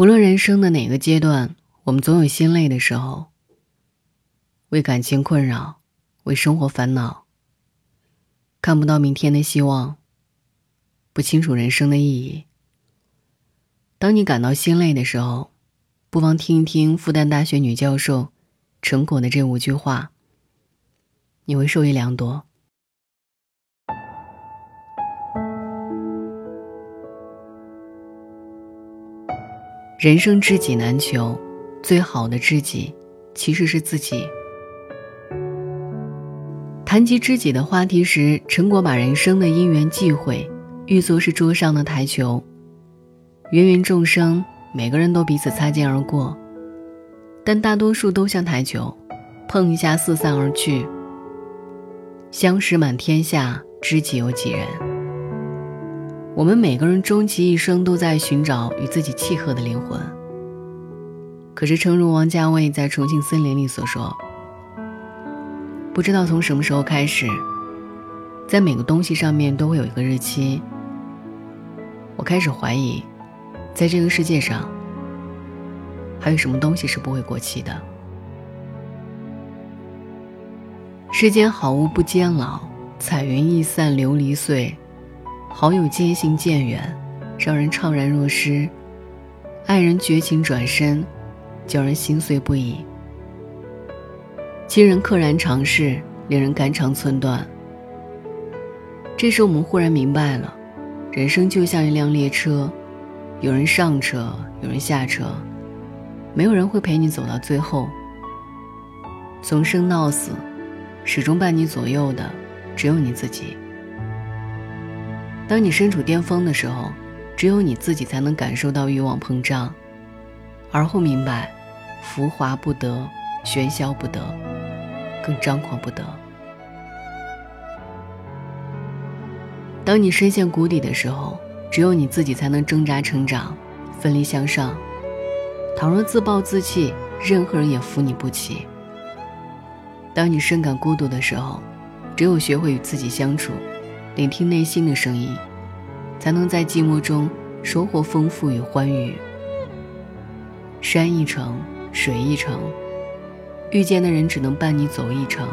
不论人生的哪个阶段，我们总有心累的时候。为感情困扰，为生活烦恼，看不到明天的希望，不清楚人生的意义。当你感到心累的时候，不妨听一听复旦大学女教授陈果的这五句话，你会受益良多。人生知己难求，最好的知己其实是自己。谈及知己的话题时，陈果把人生的因缘际会喻作是桌上的台球，芸芸众生，每个人都彼此擦肩而过，但大多数都像台球，碰一下四散而去。相识满天下，知己有几人？我们每个人终其一生都在寻找与自己契合的灵魂。可是，诚如王家卫在《重庆森林》里所说。不知道从什么时候开始，在每个东西上面都会有一个日期。我开始怀疑，在这个世界上，还有什么东西是不会过期的？世间好物不坚牢，彩云易散琉璃碎。好友渐行渐远，让人怅然若失；爱人绝情转身，叫人心碎不已。亲人溘然长逝，令人肝肠寸断。这时，我们忽然明白了，人生就像一辆列车，有人上车，有人下车，没有人会陪你走到最后。从生到死，始终伴你左右的，只有你自己。当你身处巅峰的时候，只有你自己才能感受到欲望膨胀，而后明白，浮华不得，喧嚣不得。更张狂不得。当你深陷谷底的时候，只有你自己才能挣扎成长，奋力向上。倘若自暴自弃，任何人也扶你不起。当你深感孤独的时候，只有学会与自己相处，聆听内心的声音，才能在寂寞中收获丰富与欢愉。山一程，水一程。遇见的人只能伴你走一程，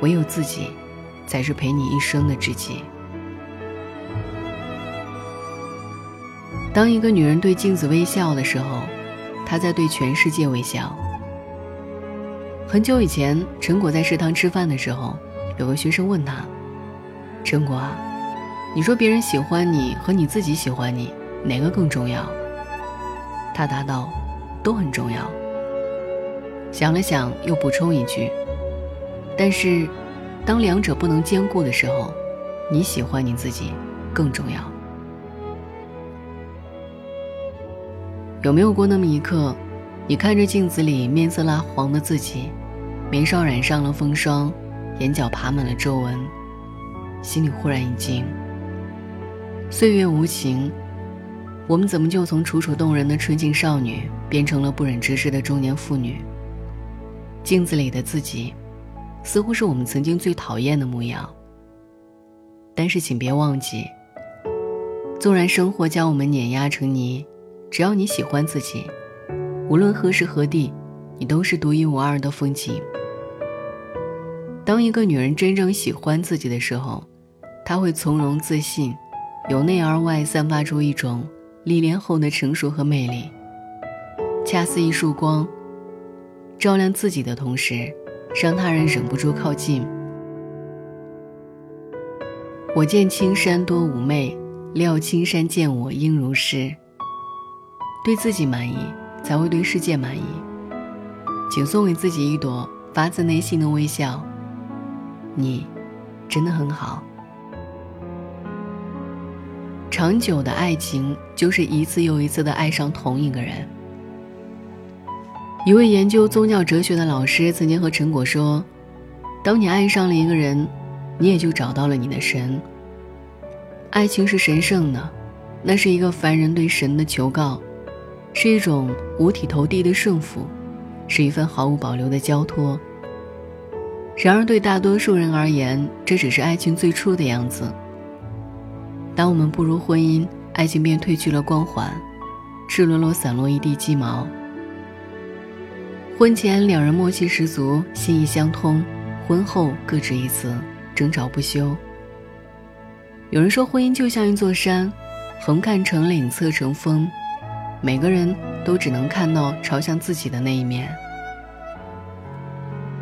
唯有自己，才是陪你一生的知己。当一个女人对镜子微笑的时候，她在对全世界微笑。很久以前，陈果在食堂吃饭的时候，有个学生问他：“陈果啊，你说别人喜欢你和你自己喜欢你，哪个更重要？”他答道：“都很重要。”想了想，又补充一句：“但是，当两者不能兼顾的时候，你喜欢你自己更重要。”有没有过那么一刻，你看着镜子里面色蜡黄的自己，眉梢染上了风霜，眼角爬满了皱纹，心里忽然一惊。岁月无情，我们怎么就从楚楚动人的纯净少女，变成了不忍直视的中年妇女？镜子里的自己，似乎是我们曾经最讨厌的模样。但是，请别忘记，纵然生活将我们碾压成泥，只要你喜欢自己，无论何时何地，你都是独一无二的风景。当一个女人真正喜欢自己的时候，她会从容自信，由内而外散发出一种历练后的成熟和魅力，恰似一束光。照亮自己的同时，让他人忍不住靠近。我见青山多妩媚，料青山见我应如是。对自己满意，才会对世界满意。请送给自己一朵发自内心的微笑。你，真的很好。长久的爱情，就是一次又一次的爱上同一个人。一位研究宗教哲学的老师曾经和陈果说：“当你爱上了一个人，你也就找到了你的神。爱情是神圣的，那是一个凡人对神的求告，是一种五体投地的顺服，是一份毫无保留的交托。然而，对大多数人而言，这只是爱情最初的样子。当我们步入婚姻，爱情便褪去了光环，赤裸裸散落一地鸡毛。婚前两人默契十足，心意相通；婚后各执一词，争吵不休。有人说，婚姻就像一座山，横看成岭，侧成峰，每个人都只能看到朝向自己的那一面。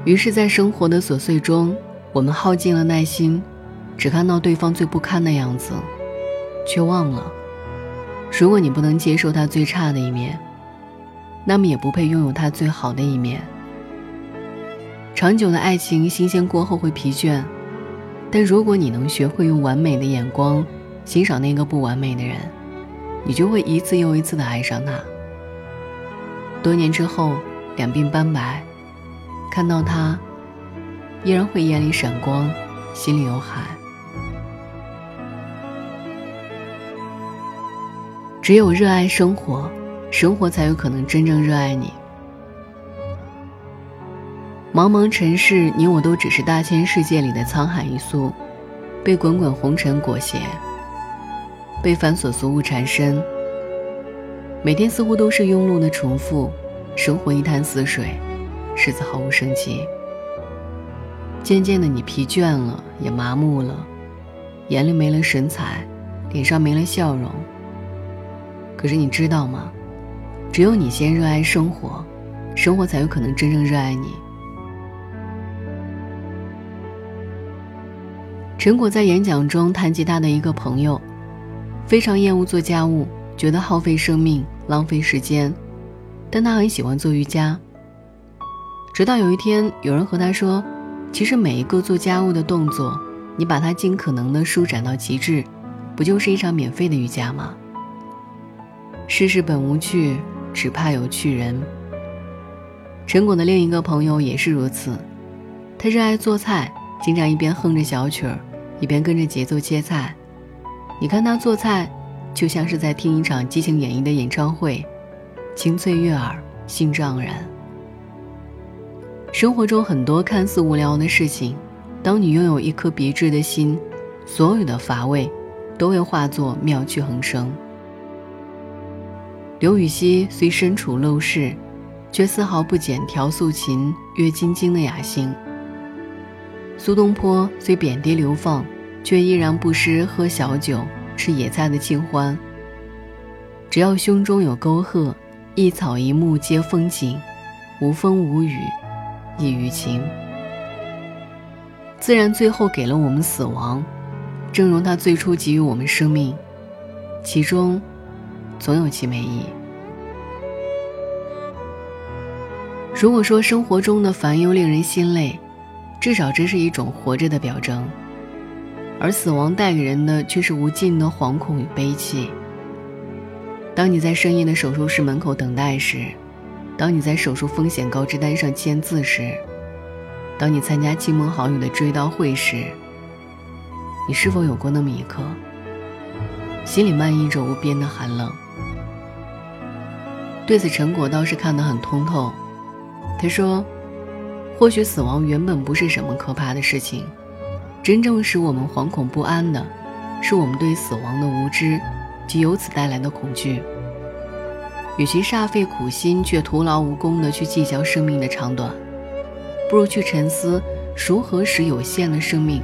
于是，在生活的琐碎中，我们耗尽了耐心，只看到对方最不堪的样子，却忘了，如果你不能接受他最差的一面，那么也不配拥有他最好的一面。长久的爱情，新鲜过后会疲倦，但如果你能学会用完美的眼光欣赏那个不完美的人，你就会一次又一次的爱上他。多年之后，两鬓斑白。看到他，依然会眼里闪光，心里有海。只有热爱生活，生活才有可能真正热爱你。茫茫尘世，你我都只是大千世界里的沧海一粟，被滚滚红尘裹挟，被繁琐俗物缠身。每天似乎都是庸碌的重复，生活一潭死水。日子毫无生机。渐渐的，你疲倦了，也麻木了，眼里没了神采，脸上没了笑容。可是你知道吗？只有你先热爱生活，生活才有可能真正热爱你。陈果在演讲中谈及他的一个朋友，非常厌恶做家务，觉得耗费生命、浪费时间，但他很喜欢做瑜伽。直到有一天，有人和他说：“其实每一个做家务的动作，你把它尽可能的舒展到极致，不就是一场免费的瑜伽吗？”世事本无趣，只怕有趣人。陈果的另一个朋友也是如此，他热爱做菜，经常一边哼着小曲儿，一边跟着节奏切菜。你看他做菜，就像是在听一场激情演绎的演唱会，清脆悦耳，兴致盎然。生活中很多看似无聊的事情，当你拥有一颗别致的心，所有的乏味都会化作妙趣横生。刘禹锡虽身处陋室，却丝毫不减调素琴、阅金经的雅兴。苏东坡虽贬低流放，却依然不失喝小酒、吃野菜的清欢。只要胸中有沟壑，一草一木皆风景，无风无雨。亦于情，自然最后给了我们死亡，正如他最初给予我们生命，其中总有其美意。如果说生活中的烦忧令人心累，至少这是一种活着的表征，而死亡带给人的却是无尽的惶恐与悲戚。当你在深夜的手术室门口等待时，当你在手术风险告知单上签字时，当你参加亲朋好友的追悼会时，你是否有过那么一刻，心里漫溢着无边的寒冷？对此，陈果倒是看得很通透。他说：“或许死亡原本不是什么可怕的事情，真正使我们惶恐不安的，是我们对死亡的无知及由此带来的恐惧。”与其煞费苦心却徒劳无功地去计较生命的长短，不如去沉思如何使有限的生命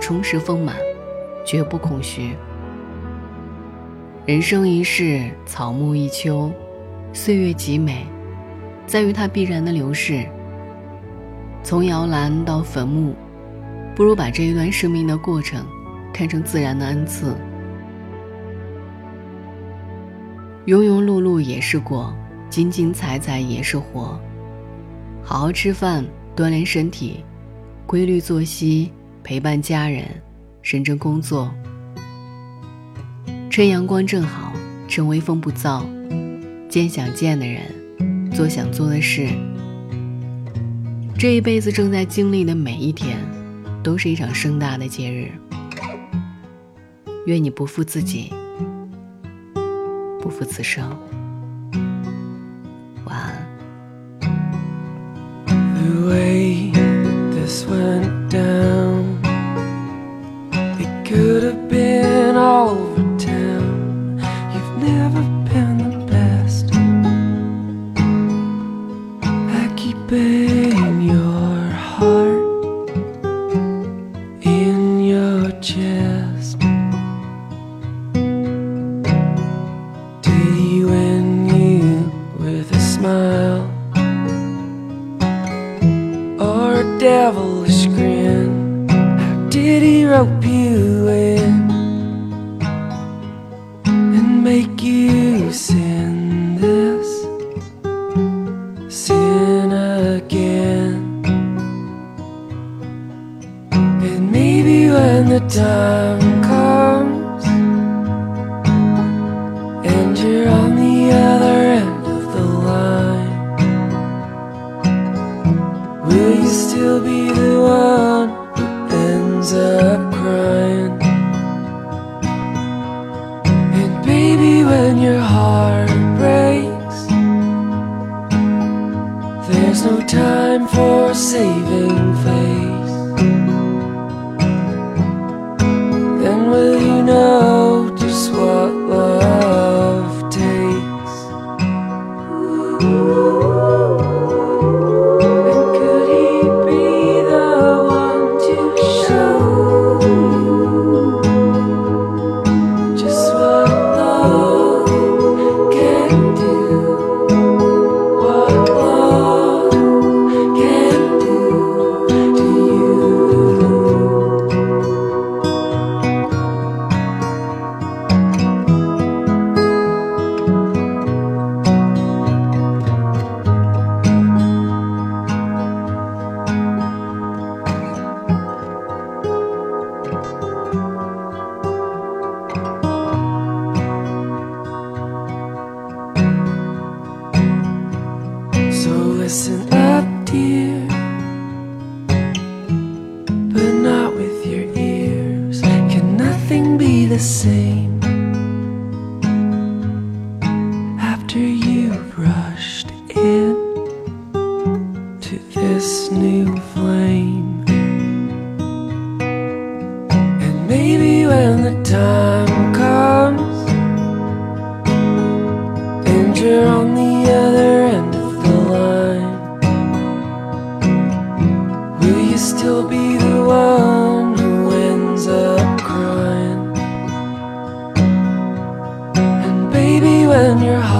充实丰满，绝不空虚。人生一世，草木一秋，岁月极美，在于它必然的流逝。从摇篮到坟墓，不如把这一段生命的过程看成自然的恩赐。庸庸碌碌也是过，精精彩彩也是活。好好吃饭，锻炼身体，规律作息，陪伴家人，认真工作。趁阳光正好，趁微风不燥，见想见的人，做想做的事。这一辈子正在经历的每一天，都是一场盛大的节日。愿你不负自己。不负此生。晚安。chest. The time comes and you're on the other end of the line, will you still be the one who ends up crying? And baby, when your heart breaks, there's no time for saving face. Know in your heart.